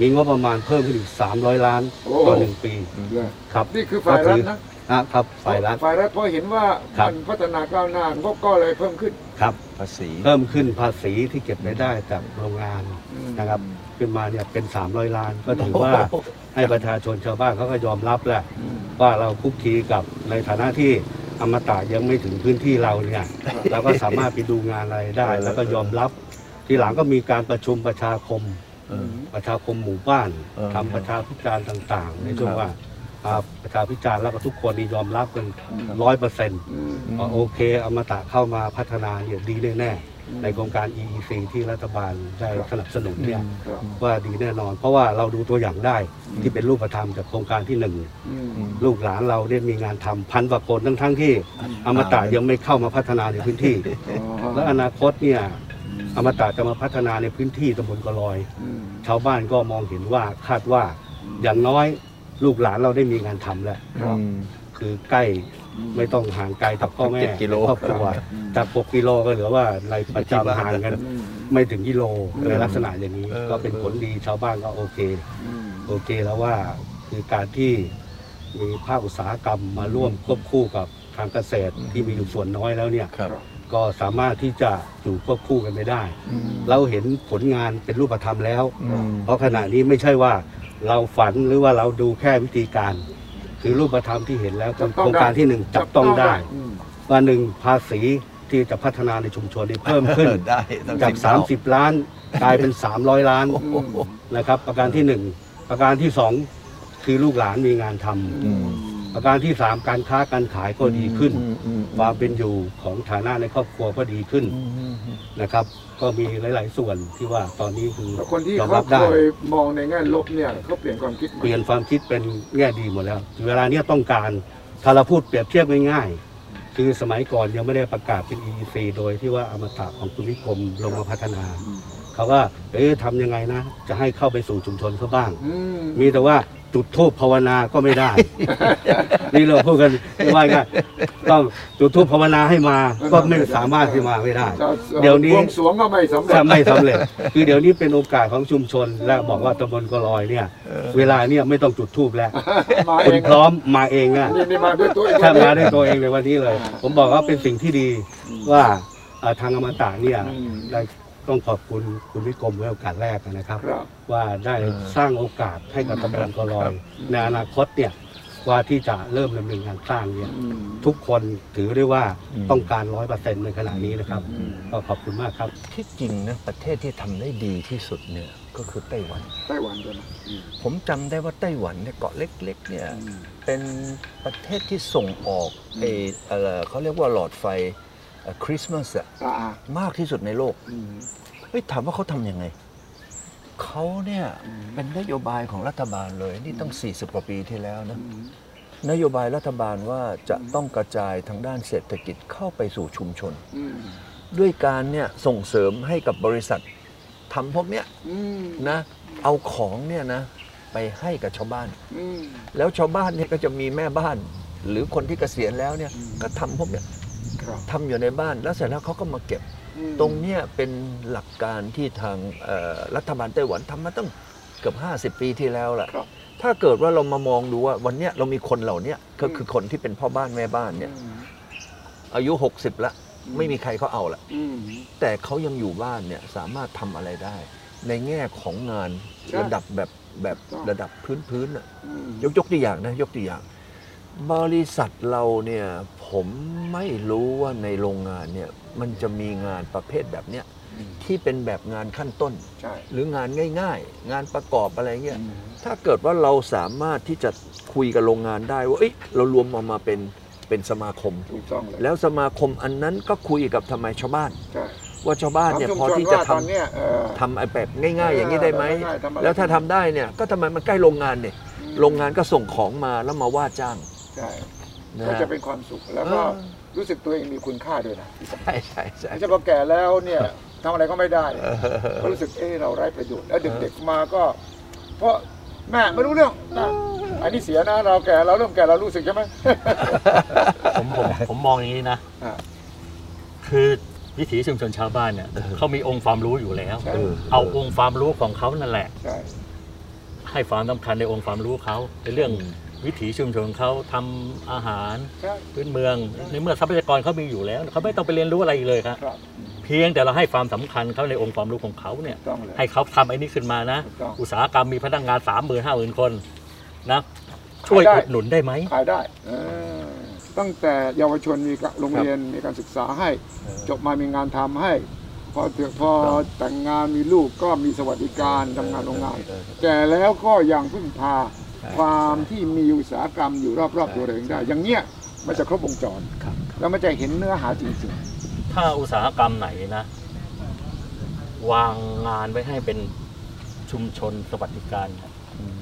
Speaker 4: มีงบประมาณเพิ่มขึ้นอีก 300 ล้าน
Speaker 1: โอ้
Speaker 4: ต่อหนึ่งปี
Speaker 1: เลย
Speaker 4: ครับ
Speaker 1: นี่คือฝ่ายรัฐนะ
Speaker 4: นะครับฝ่ายรัฐ
Speaker 1: ฝ่ายรัฐพอเห็นว่า
Speaker 4: ครับ
Speaker 1: มันพัฒนาก้าวหน้างบก็เลยเพิ่มขึ้น
Speaker 4: ครับ
Speaker 2: ภาษี
Speaker 4: เพิ่มขึ้นภาษีที่เก็บรายได้จากโรงงาน
Speaker 1: อืม
Speaker 4: นะครับขึ้นมาเนี่ยเป็น 300 ล้าน ก็ถือว่าให้ประชาชนชาวบ้านเขาก็ยอมรับแหละ
Speaker 1: อืม
Speaker 4: ว่าเราคุกคีกับในฐานะที่อมตะยังไม่ถึงพื้นที่เราเนี่ยเราก็สามารถไปดูงานอะไรได้ แล้วก็ยอมรับ ทีหลังก็มีการประชุมประชาคม
Speaker 2: เออ
Speaker 4: ประชาคมหมู่บ้าน
Speaker 2: เออ
Speaker 4: ทำประชาพิจารณ์ต่าง ๆ ในช่วง
Speaker 2: ครับ
Speaker 4: ว่าอ่าประชาพิจารณ์แล้วก็ทุกคนนี่ยอมรับกันร้อยเปอร์เซ็นต์
Speaker 1: อืม
Speaker 4: โอเคอมตะเข้ามาพัฒนาเนี่ยดีแน่ๆในโครงการ EEC ที่รัฐบาลได้สนับสนุนเนี่ย
Speaker 1: ครับ
Speaker 4: ว่าดีแน่นอน เพราะว่าเราดูตัวอย่างได้ที่เป็นรูปธรรมจากโครงการที่หนึ่ง
Speaker 1: อืม
Speaker 2: อืม
Speaker 4: ลูกหลานเราได้มีงานทำพันกว่าคนทั้งทั้งๆที่อมตะยังไม่เข้ามาพัฒนาในพื้นที่
Speaker 1: อ๋อ
Speaker 4: และอนาคตเนี่ย อมตะจะมาพัฒนาในพื้นที่ตำบลกะลอย
Speaker 1: อืม
Speaker 4: ชาวบ้านก็มองเห็นว่าคาดว่าอย่างน้อยลูกหลานเราได้มีงานทำแล้ว
Speaker 1: ครับ
Speaker 2: อืม
Speaker 4: คือใกล้ไม่ต้องห่างไกลจากพ่อแม่
Speaker 2: เจ็ดกิโล
Speaker 4: ครอบครัวจาก6กิโลก็เหลือว่าในประจำห่างกัน
Speaker 1: อืม
Speaker 4: ไม่ถึงกิโล
Speaker 1: อืม
Speaker 4: ในลักษณะอย่างนี้
Speaker 2: เออ
Speaker 4: ก็เป็นผลดีชาวบ้านก็โอเค
Speaker 1: อืม
Speaker 4: โอเคแล้วว่าคือการที่มีภาคอุตสาหกรรมมาร่วมควบคู่กับทางเกษตรที่มีอยู่ส่วนน้อยแล้วเนี่ย
Speaker 2: ครับ
Speaker 4: ก็สามารถที่จะอยู่ควบคู่กันไม่ได้ เราเห็นผลงานเป็นรูปธรรมแล้ว
Speaker 2: อืม
Speaker 4: เพราะขณะนี้ไม่ใช่ว่าเราฝันหรือว่าเราดูแค่วิธีการ คือรูปธรรมที่เห็นแล้ว
Speaker 1: จับ
Speaker 4: โค
Speaker 1: ต้อง
Speaker 4: รงการ
Speaker 1: ได้
Speaker 4: ที่หนึ่งจับต้องได้
Speaker 1: อืม
Speaker 4: ว่าหนึ่งภาษีที่จะพัฒนาในชุมชนนี้เพิ่มขึ้น
Speaker 2: ได้ตั้ง
Speaker 4: จาก
Speaker 2: สิบเท่า
Speaker 4: 30 ล้านกลายเป็น 300 ล้าน
Speaker 2: โอ้โห
Speaker 4: นะครับ ประการที่หนึ่งประการที่สองคือลูกหลานมีงานทำ
Speaker 2: อืม
Speaker 4: ประการที่สามการค้าการขายก็ดีขึ้น
Speaker 2: อืมอืม
Speaker 4: ความเป็นอยู่ของฐานะในครอบครัวก็ดีขึ้น
Speaker 2: อืมอืมอืม
Speaker 4: นะครับ ก็มีหลาย ๆ ส่วนที่ว่าตอนนี้คือ
Speaker 1: แล้วคนที่
Speaker 4: ยอม
Speaker 1: เขา
Speaker 4: รับได้
Speaker 1: เคยมองในแง่ลบเนี่ยเขาเปลี่ยนความคิดใหม่
Speaker 4: เปลี่ยนความคิดเป็นแง่ดีหมดแล้ว เวลาเนี้ยต้องการถ้าเราพูดเปรียบเทียบง่ายๆคือสมัยก่อนยังไม่ได้ประกาศเป็น EEC โดยที่ว่าอมตะของคุณวิคมลงมาพัฒนาเขาว่าเอ๊ะทำยังไงนะ จะให้เข้าไปสู่ชุมชนเขาบ้าง
Speaker 1: อืม
Speaker 4: มีแต่ว่า จุดทูปภาวนาก็ไม่ได้ นี่เราพูดกันว่าไงต้องจุดทูปภาวนาให้มาก็ไม่สามารถที่มาไม่ได้
Speaker 1: จะ
Speaker 4: เดี๋ยวนี้
Speaker 1: บวงสรวงก็ไม่สำเร็จ
Speaker 4: ถ้าไม่สำเร็จ คือเดี๋ยวนี้เป็นโอกาสของชุมชน และบอกว่าตำบลกอลอยเนี่ย เวลาเนี่ยไม่ต้องจุดทูบแล้ว
Speaker 1: มาเอ
Speaker 4: คุณ
Speaker 1: ง
Speaker 4: พร้อมมาเองอะ
Speaker 1: นี่นี่มาด้วยตัวเอง
Speaker 4: ถ้ามาด้วยตัวเองในวันนี้เลย ผมบอกว่าเป็นสิ่งที่ดีว่าเอ่อทางอมตะเนี่ย
Speaker 1: อืม
Speaker 4: ได้ ต้องขอบคุณคุณวิกรมไว้โอกาสแรกนะครับ
Speaker 1: ครับ
Speaker 4: ว่าได้สร้างโอกาสให้กับตำบลกอลอยในอนาคตเนี่ยว่าที่จะเริ่มดำเนินงานสร้างเนี่ย
Speaker 1: อืม
Speaker 4: ทุกคนถือได้ว่า
Speaker 2: อืม
Speaker 4: ต้องการร้อยเปอร์เซ็นต์ในขณะนี้นะครับ
Speaker 1: อืม
Speaker 4: ก็ขอบคุณมากครับ
Speaker 2: ที่จริงนะประเทศที่ทำได้ดีที่สุดเนี่ยก็คือไต้หวัน
Speaker 1: ไต้หวันด้วยนะอืม
Speaker 2: ผมจำได้ว่าไต้หวันเนี่ยเกาะเล็กๆเนี่ย
Speaker 1: อืม
Speaker 2: เป็นประเทศที่ส่งออกไอ้เอ่อเขาเรียกว่าหลอดไฟ คริสต์มาสอะ
Speaker 1: อ่า
Speaker 2: มากที่สุดในโลก
Speaker 1: อืม
Speaker 2: เฮ้ยถามว่าเขาทำยังไง เขาเนี่ย
Speaker 1: อืม
Speaker 2: เป็นนโยบายของรัฐบาลเลย นี่ต้อง 40กว่าปีที่แล้วนะ
Speaker 1: อืม
Speaker 2: นโยบายรัฐบาลว่าจะต้องกระจายทางด้านเศรษฐกิจเข้าไปสู่ชุมชน
Speaker 1: อืม
Speaker 2: ด้วยการเนี่ยส่งเสริมให้กับบริษัททำพวกเนี้ย
Speaker 1: อืม
Speaker 2: นะเอาของเนี่ยนะไปให้กับชาวบ้าน
Speaker 1: อืม
Speaker 2: แล้วชาวบ้านเนี่ยก็จะมีแม่บ้าน หรือคนที่เกษียณแล้วเนี่ย
Speaker 1: อืม
Speaker 2: ก็ทำพวกเนี้ย
Speaker 1: ครับ
Speaker 2: ทำอยู่ในบ้านแล้วเสร็จแล้วเขาก็มาเก็บ
Speaker 1: อืม
Speaker 2: ตรงเนี้ยเป็นหลักการที่ทางเอ่อรัฐบาลไต้หวันทำมาตั้งเกือบ 50 ปีที่แล้วแหละ
Speaker 1: ครับ
Speaker 2: ถ้าเกิดว่าเรามามองดูว่าวันเนี้ยเรามีคนเหล่าเนี้ยก็คือคนที่เป็นพ่อบ้านแม่บ้านเนี่ย
Speaker 1: อืม
Speaker 2: อายุ 60 ละ
Speaker 1: อืม
Speaker 2: ไม่มีใครเขาเอาละ
Speaker 1: อืม
Speaker 2: แต่เขายังอยู่บ้านเนี่ยสามารถทำอะไรได้ ในแง่ของงาน
Speaker 1: ใช่
Speaker 2: ระดับแบบแบบ
Speaker 1: ถูกต้อง
Speaker 2: ระดับพื้นพื้นๆน่ะ
Speaker 1: อืม
Speaker 2: ยกยกตัวอย่างนะ ยกตัวอย่าง บริษัทเราเนี่ยผมไม่รู้ว่าในโรงงานเนี่ยมันจะมีงานประเภทแบบเนี้ย
Speaker 1: อืม
Speaker 2: ที่เป็นแบบงานขั้นต้น
Speaker 1: ใช่
Speaker 2: หรืองานง่าย ๆ งานประกอบอะไรเงี้ย
Speaker 1: อืม
Speaker 2: ถ้าเกิดว่าเราสามารถที่จะคุยกับโรงงานได้ว่าเอ้ยเรารวมมามาเป็นเป็นสมาคม
Speaker 1: ถูกต้องเลย
Speaker 2: แล้วสมาคมอันนั้นก็คุยกับทำไมชาวบ้าน
Speaker 1: ใช่
Speaker 2: ว่าชาวบ้านเนี่ย
Speaker 1: ถม
Speaker 2: พอ
Speaker 1: ชุมช
Speaker 2: ที่จะ
Speaker 1: ว่า
Speaker 2: ทำ
Speaker 1: ตอนเนี้ยเอ่อ
Speaker 2: ทำไอ้แบบง่าย ๆ อย่างนี้ได้ไหม
Speaker 1: เออง่ายๆทำอะไร
Speaker 2: แล้วถ้าทำได้เนี่ยก็ทำไมมันใกล้โรงงานเนี่ย
Speaker 1: อืม
Speaker 2: โรงงานก็ส่งของมาแล้วมาว่าจ้าง
Speaker 1: ใช่
Speaker 2: นะ
Speaker 1: ก็
Speaker 2: ฮะ
Speaker 1: จะเป็นความสุขแล้วก็
Speaker 2: เออ
Speaker 1: รู้สึกตัวเองมีคุณค่าด้วยนะที่สำคัญ
Speaker 2: ใช่ใช่ใช่
Speaker 1: ไม่ใช่พอแก่แล้วเนี่ยทำอะไรก็ไม่ได้ก็รู้สึกเออเราไร้ประโยชน์แล้วเด็กๆมาก็ เพราะแม่ไม่รู้เรื่องนะอันนี้เสียนะเราแก่เราเริ่มแก่เรารู้สึกใช่ไหม
Speaker 3: ผมผมผมมองอย่างนี้นะ
Speaker 1: อ่า
Speaker 3: คือวิถีชุมชนชาวบ้านเนี่ยเขามีองค์ความรู้อยู่แล้ว
Speaker 1: ใช่
Speaker 2: เออ
Speaker 3: เอาองค์ความรู้ของเขานั่นแหละ
Speaker 1: ใช่
Speaker 3: ให้ความสำคัญในองค์ความรู้เขาในเรื่อง วิถีชุมชนเขาทำอาหาร
Speaker 1: ใช่
Speaker 3: พื้นเมือง ในเมื่อทรัพยากรเขามีอยู่แล้วเขาไม่ต้องไปเรียนรู้อะไรอีกเลยครับ
Speaker 1: ครับ
Speaker 3: เพียงแต่เราให้ความสำคัญเขาในองค์ความรู้ของเขาเนี่ย
Speaker 1: ต้องเลย
Speaker 3: ให้เขาทำไอ้นี้ขึ้นมานะ
Speaker 1: ถูกต้อง
Speaker 3: อุตสาหกรรมมีพนักงานสามหมื่นห้าหมื่นคนนะช่วย
Speaker 1: ขายได้
Speaker 3: อุดหนุนได้ไหม
Speaker 1: ขายได้เออตั้งแต่เยาวชนมีโรงเรียนมีการศึกษาให้ จบมามีงานทำให้พอถึงพอแต่งงานมีลูกก็มีสวัสดิการทำงานโรงงานแก่แล้วก็ยังพึ่งพา ความที่มีอุตสาหกรรมอยู่รอบๆตัวเราเองได้ อย่างเงี้ยมันจะครบวงจร
Speaker 2: ครับ
Speaker 1: แล้วมันจะเห็นเนื้อหาจริง
Speaker 3: ถ้าอุตสาหกรรมไหนนะ วางงานไว้ให้เป็นชุมชนสวัสดิการเนี่ย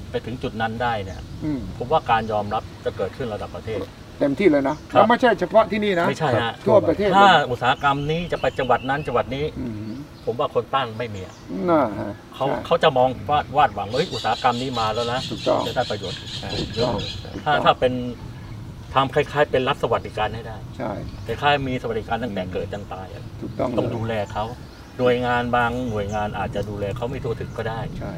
Speaker 3: ไปถึงจุดนั้นได้เนี่ย
Speaker 1: ๆอืม
Speaker 3: ผมว่าการยอมรับจะเกิดขึ้นระดับประเทศ
Speaker 1: เต็มที่เลยนะ
Speaker 3: ครับ
Speaker 1: แล้วไม่ใช่เฉพาะที่นี่นะ
Speaker 3: ไม่ใช่ฮะ
Speaker 1: ทั่วประเทศ
Speaker 3: ถ้า
Speaker 1: เลย
Speaker 3: อุตสาหกรรมนี้จะไปจังหวัดนั้นจังหวัดนี้
Speaker 1: อืม
Speaker 3: ผมว่าคนตั้งไม่มีอะ
Speaker 1: น่าฮะ
Speaker 3: เขา
Speaker 1: ใช่
Speaker 3: เขาจะมองวาดวาดหวังว่าเฮ้ยอุตสาหกรรมนี้มาแล้วนะ
Speaker 1: ถูกต้อง
Speaker 3: จะได้ประโยชน์
Speaker 1: ถูกต้องถูก
Speaker 3: ถ้า
Speaker 1: ต้อง
Speaker 3: ถ้าเป็นทำคล้ายๆ เป็นรัฐสวัสดิการให้ได้
Speaker 1: ใช่
Speaker 3: คล้ายๆมีสวัสดิการตั้งแต่เกิดจนตายอะ
Speaker 1: ถูกต้อง
Speaker 3: ต้อง
Speaker 1: เลย
Speaker 3: ดูแลเขาหน่วยงานบางหน่วยงานอาจจะดูแลเขาไม่ทั่วถึงก็ได้
Speaker 1: ใช่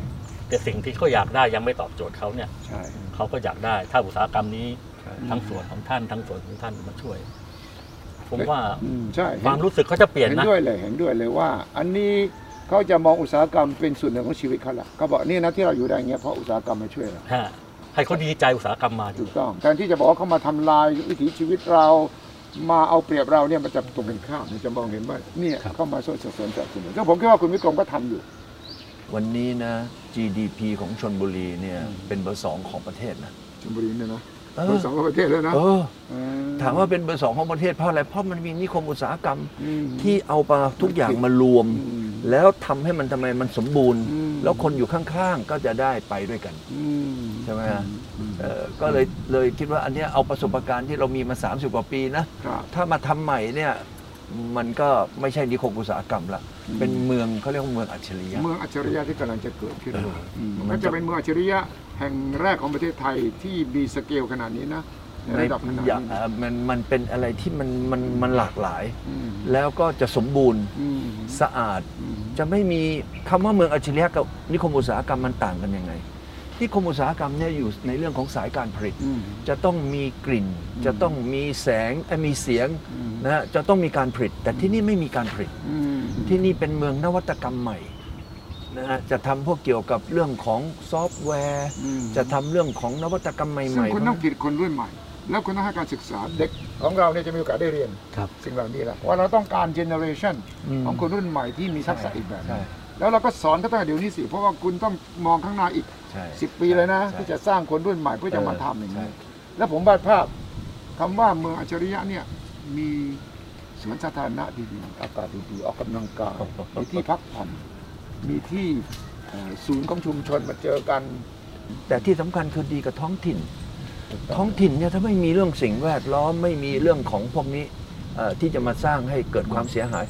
Speaker 3: แต่สิ่งที่เขาอยากได้ยังไม่ตอบโจทย์เขาเนี่ย
Speaker 1: ใช่
Speaker 3: เขาก็อยากได้ ถ้าอุตสาหกรรมนี้
Speaker 2: ใช่
Speaker 3: ทั้งส่วนของท่านทั้งส่วนของท่านมาช่วย ผมว่า
Speaker 1: อืมใช่
Speaker 3: ความรู้สึกเขาจะเปลี่ยน
Speaker 1: เห็น
Speaker 3: นะ
Speaker 1: ด้วยเลยเห็นด้วยเลยว่า อันนี้เขาจะมองอุตสาหกรรมเป็นส่วนหนึ่งของชีวิตเขาละเขาบอกนี่นะที่เราอยู่ได้เงี้ยเพราะอุตสาหกรรมมาช่วยเรา
Speaker 3: ฮะให้เขาดีใจอุตสาหกรรมมาดี
Speaker 1: ถูกต้องแทนที่จะบอกว่าเขามาทำลายวิถีชีวิตเรามาเอาเปรียบเราเนี่ยมันจะตรงกันข้ามมันจะมองเห็นว่าเนี่ย
Speaker 4: ครับ
Speaker 1: เข้ามาช่วยสนับสนุนสนับสนุนซึ่งผมคิดว่าคุณวิกรมก็ทำอยู่
Speaker 2: วันนี้นะ GDP ของชนบุรีเนี่ยเป็นเบอร์สองของประเทศนะ
Speaker 1: ชลบุรีเนี่ยนะ
Speaker 2: เออ
Speaker 1: เบอร์สองของประเทศแล้วนะ
Speaker 2: เออ
Speaker 1: เออ
Speaker 2: ถามว่าเป็นเบอร์สองของประเทศเพราะอะไร เพราะมันมีนิคมอุตสาหกรรม
Speaker 1: อืม
Speaker 2: ที่เอามาทุกอย่างมารวม
Speaker 1: อืม
Speaker 2: แล้วทำให้มันทำไมมันสมบูรณ์
Speaker 1: อืม
Speaker 2: แล้วคนอยู่ข้างๆก็จะได้ไปด้วยกัน
Speaker 1: อืม
Speaker 2: ใช่ไหมฮะ
Speaker 1: อืม
Speaker 2: เออก็เลยเลยคิดว่าอันเนี้ยเอาประสบการณ์ที่เรามีมา 30 กว่าปีนะ
Speaker 1: ครับ
Speaker 2: ถ้ามาทำใหม่เนี่ยมันก็ไม่ใช่นิคมอุตสาหกรรมละ เป็นเมืองเขาเรียกว่าเมืองอัจฉริยะ
Speaker 1: เมืองอัจฉริยะที่กำลังจะเกิดขึ้น
Speaker 2: เอออื
Speaker 1: ม
Speaker 2: มั
Speaker 1: มันน
Speaker 2: จะ
Speaker 1: จะเป็นเมืองอัจฉริยะ แห่งแรกของประเทศไทยที่มีสเกลขนาดนี้นะใน
Speaker 2: ใน
Speaker 1: ระดับขนาด
Speaker 2: อย่าง
Speaker 1: นี้
Speaker 2: เอ่อมันมันเป็นอะไรที่มันมันมันหลากหลาย
Speaker 1: อืม
Speaker 2: แล้วก็จะสมบูรณ์
Speaker 1: อืม
Speaker 2: สะอาด
Speaker 1: อืม
Speaker 2: จะไม่มีคำว่าเมืองอัจฉริยะกับนิคมอุตสาหกรรมมันต่างกันยังไงนิคมอุตสาหกรรมเนี่ยอยู่ในเรื่องของสายการผลิต
Speaker 1: อืม
Speaker 2: จะต้องมีกลิ่น
Speaker 1: อืม
Speaker 2: จะต้องมีแสงเอ้ยมีเสียง
Speaker 1: อืม
Speaker 2: นะฮะจะต้องมีการผลิต แต่ที่นี่ไม่มีการผลิต
Speaker 1: อืม
Speaker 2: ที่นี่เป็นเมืองนวัตกรรมใหม่ นะฮะจะทำพวกเกี่ยวกับเรื่องของซอฟต์แวร์
Speaker 1: อืม
Speaker 2: จะทำเรื่องของนวัตกรรมให
Speaker 1: ซึ่ง
Speaker 2: ม่
Speaker 1: คุณต้องผลิตคนรุ่นใหม่ แล้วคุณต้องให้การศึกษาเด็กของเราเนี่ยจะมีโอกาสได้เรียน
Speaker 4: ครับ
Speaker 1: สิ่งเหล่านี้แหละว่าเราต้องการเจเนอเรชัน
Speaker 2: ม
Speaker 1: ของคนรุ่นใหม่ที่มีทักษะอีกแบบหนึ่
Speaker 2: ใช่
Speaker 1: งแล้วเราก็สอนเขาตั้งแต่เดี๋ยวนี้สิ เพราะว่าคุณต้องมองข้างหน้าอีก
Speaker 2: ใช่
Speaker 1: 10 ปีเลยนะ
Speaker 2: ใช่
Speaker 1: ที่จะสร้างคนรุ่นใหม่เพื่อจะมา
Speaker 2: เออ
Speaker 1: ทำอย่างนี้
Speaker 2: ใช่
Speaker 1: แล้วผมวาดภาพคำว่าเมืองอัจฉริยะเนี่ยมีสวนสาธารณะดีๆอากาศดีๆออกกำลังกายมีที่พักผ่อน มีที่เอ่อศูนย์ของชุมชนมาเจอกัน
Speaker 2: แต่ที่สำคัญคือดีกับท้องถิ่น ท้องถิ่นเนี่ยถ้าไม่มีเรื่องสิ่งแวดล้อมไม่มีเรื่องของพวกนี้เอ่อที่จะมาสร้างให้เกิดความเสียหาย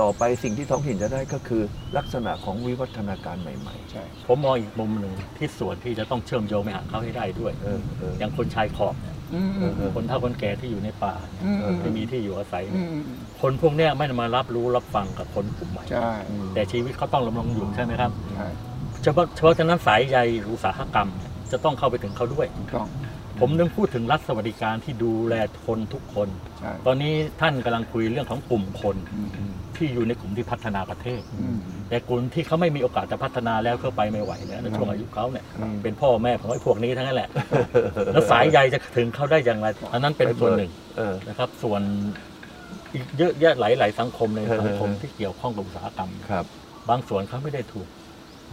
Speaker 2: ต่อไปสิ่งที่ท้องถิ่นจะได้ก็คือลักษณะของวิวัฒนาการใหม่
Speaker 1: ใช่
Speaker 3: ผมมองอีกมุมหนึ่งที่ส่วนที่จะต้องเชื่อมโยงไปหาเขาให้ได้ด้วย
Speaker 2: ๆเออเออ
Speaker 3: อย่างคนชายขอบเนี่ย
Speaker 1: อืมอืม
Speaker 2: เออ
Speaker 3: คนเฒ่าคนแก่ที่อยู่ในป่า
Speaker 1: อืมอืม
Speaker 3: ไม่มีที่อยู่อาศัย
Speaker 1: อื
Speaker 3: เนี่ย
Speaker 1: มอืม
Speaker 3: คนพวกเนี้ยไม่ได้มารับรู้รับฟังกับคนกลุ่มใหม่
Speaker 1: ใช่
Speaker 3: แต่ชีวิตเขาต้องดำรงอยู่ใช่ไหมครับ
Speaker 1: ใช่
Speaker 3: เฉพาะเฉพาะฉะนั้นสายใยอุตสาหกรรมเนี่ยจะต้องเข้าไปถึงเขาด้วย
Speaker 1: ถูกต้อง
Speaker 3: ผมนึงพูดถึงรัฐสวัสดิการที่ดูแลคนทุกคน
Speaker 1: ใช่
Speaker 3: ตอนนี้ท่านกำลังคุยเรื่องของกลุ่มคน
Speaker 1: อืมอืม
Speaker 3: ที่อยู่ในกลุ่มที่พัฒนาประเทศ
Speaker 1: อืม
Speaker 3: แต่กลุ่มที่เขาไม่มีโอกาสจะพัฒนาแล้วเขาไปไม่ไหวแล้วในช่วงอายุเขาเนี่ย
Speaker 2: อืม
Speaker 3: เป็นพ่อแม่ของไอ้พวกนี้ทั้งนั้นแหละ แล้วสายใยจะถึงเขาได้อย่างไรอันนั้นเป็นส่วนหนึ่ง
Speaker 2: เออ
Speaker 3: นะครับ ส่วนอีกเยอะแยะหลาย ๆ สังคมใน
Speaker 2: เออ
Speaker 3: สังคมที่เกี่ยวข้องกับอุตสาหกรรม
Speaker 2: ครับ
Speaker 3: บางส่วนเขาไม่ได้ถูก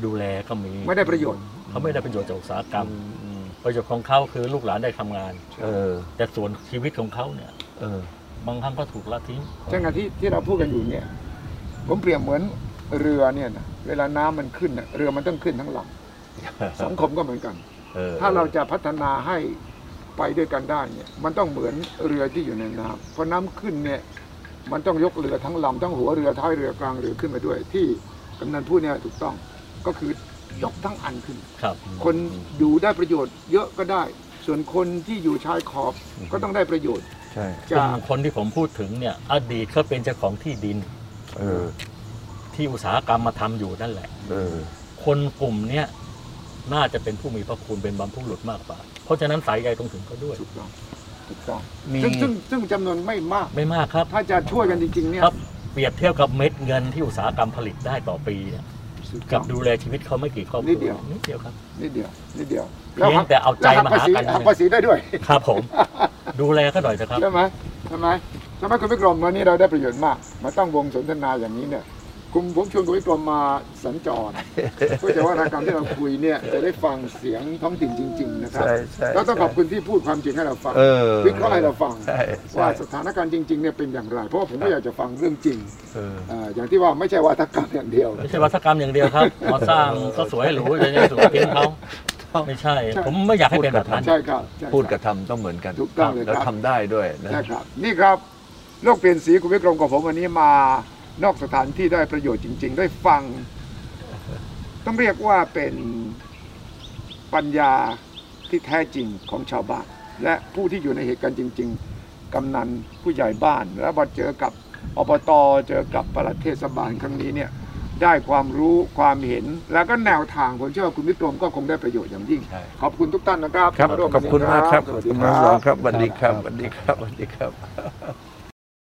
Speaker 3: ดูแลก็มี
Speaker 1: ไม่ได้ประโยชน์
Speaker 3: เขาไม่ได้ประโยชน์จากอุตสาหกรรม
Speaker 2: อืม
Speaker 3: ประโยชน์ของเขาคือลูกหลานได้ทำงาน
Speaker 2: เออ
Speaker 3: แต่ส่วนชีวิตของเขาเนี่ย
Speaker 2: เออ
Speaker 3: บางครั้งก็ถูกละทิ้ง
Speaker 1: เช่นกันที่ที่เราพูดกันอยู่เนี่ย ผมเปรียบเหมือนเรือเนี่ยนะเวลาน้ำมันขึ้นน่ะเรือมันต้องขึ้นทั้งลำสังคมก็เหมือนกัน
Speaker 2: ออ
Speaker 1: ถ้าเราจะพัฒนาให้ไปด้วยกันได้เนี่ย มันต้องเหมือนเรือที่อยู่ในน้ำพอน้ำขึ้นเนี่ย มันต้องยกเรือทั้งลำทั้งหัวเรือท้ายเรือกลางเรือขึ้นมาด้วย ที่กำนันพูดเนี่ยถูกต้องก็คือ ยกทั้งอันขึ้น
Speaker 3: ครับ
Speaker 1: คนอยู่ได้ประโยชน์เยอะก็ได้ ส่วนคนที่อยู่ชายขอบก็ต้องได้ประโยชน์
Speaker 2: ใช่
Speaker 3: กลุ่
Speaker 1: จาก
Speaker 3: มคนที่ผมพูดถึงเนี่ย อดีตเขาเป็นเจ้าของที่ดิน
Speaker 2: เออ
Speaker 3: ที่อุตสาหกรรมมาทำอยู่นั่นแหละ
Speaker 2: เออ
Speaker 3: คนกลุ่มเนี้ยน่าจะเป็นผู้มีพระคุณเป็นบรรพบุรุษมากกว่า เพราะฉะนั้นสายใยต้องถึงเขาด้วย
Speaker 1: ถูกต้องถูกต้อง
Speaker 2: มี
Speaker 1: ซึ่งซึ่งซึ่งจำนวนไม่มาก
Speaker 3: ไม่มากครับ
Speaker 1: ถ้าจะช่วยกันจริงๆเนี่ย
Speaker 3: ครับเปรียบเทียบกับเม็ดเงินที่อุตสาหกรรมผลิตได้ต่อปีเนี่ย
Speaker 1: ถู กต้
Speaker 3: กั
Speaker 1: อบง
Speaker 3: ดูแลชีวิตเขาไม่กี่ครอบครัว
Speaker 1: นิดเดียว
Speaker 3: นิดเดียวครับ
Speaker 1: นิดเดียวนิดเดียว
Speaker 3: เพียงแต่เอาใจ
Speaker 1: แล้วหั
Speaker 3: มา
Speaker 1: ภา
Speaker 3: หา
Speaker 1: ษี
Speaker 3: กัน
Speaker 1: หักภาษีได้ด้วย
Speaker 3: ครับผม ดูแลเขาหน่อยนะครับ
Speaker 1: ใช่ไหมใช่ไหมใช่ไหมคุณวิกรมวันนี้เราได้ประโยชน์มาก มาตั้งวงสนทนาอย่างนี้เนี่ย คุณผมชวนคุณวิกรมมาสัญจรเพื่อจะว่ารายการที่เราคุยเนี่ยจะได้ฟังเสียงท้องถิ่นจริง ๆ นะครับ
Speaker 2: ใช่ใช่
Speaker 1: แล้วต้องขอบคุณที่พูดความจริงให้เราฟัง
Speaker 2: เออ
Speaker 1: วิเคราะห์ให้เราฟัง
Speaker 2: ใช่ใช่
Speaker 1: ว่าสถานการณ์จริงๆเนี่ยเป็นอย่างไร เพราะว่าผมก็อยากจะฟังเรื่องจริง
Speaker 2: เออ
Speaker 1: เอ่ออย่างที่ว่าไม่ใช่วาทกรรมอย่างเดียว
Speaker 3: ไม่ใช่วัฒกรรมอย่างเดียวครับมาสร้างก็สวยหรูจะยังสวยทิ้งเขาไม่ใช่ ผมไม่อยากให้เป็นแบบนั้น
Speaker 1: ใช่ครับใช่ครับ
Speaker 2: พูดกับทำต้องเหมือนกัน
Speaker 1: ถูกต้องเลยครับ
Speaker 2: แล้วทำได้ด้วยนะ
Speaker 1: ใช่ครับนี่ครับโลกเปลี่ยนสีคุณวิกรมกับผมวันนี้มา นอกสถานที่ได้ประโยชน์จริง ๆ ได้ฟัง ต้องเรียกว่าเป็นปัญญาที่แท้จริงของชาวบ้าน และผู้ที่อยู่ในเหตุการณ์จริง ๆ กำนันผู้ใหญ่บ้าน แล้วพอเจอกับอบตเจอกับปลัดเทศบาลครั้งนี้เนี่ยได้ความรู้ความเห็น แล้วก็แนวทางผมเชื่อว่าคุณวิกรมก็คงได้ประโยชน์อย่างยิ่ง
Speaker 2: ใช่
Speaker 1: ขอบคุณทุกท่านนะครับ
Speaker 2: ครับ
Speaker 1: ร่ว
Speaker 2: ขอบคุณมากครับ
Speaker 1: สวัส
Speaker 2: คุ
Speaker 1: ดี
Speaker 2: ณ
Speaker 1: ค
Speaker 2: น้อง
Speaker 1: รับ
Speaker 2: ครับสวัสดีครับสวัสดีครับสวัสดีครับ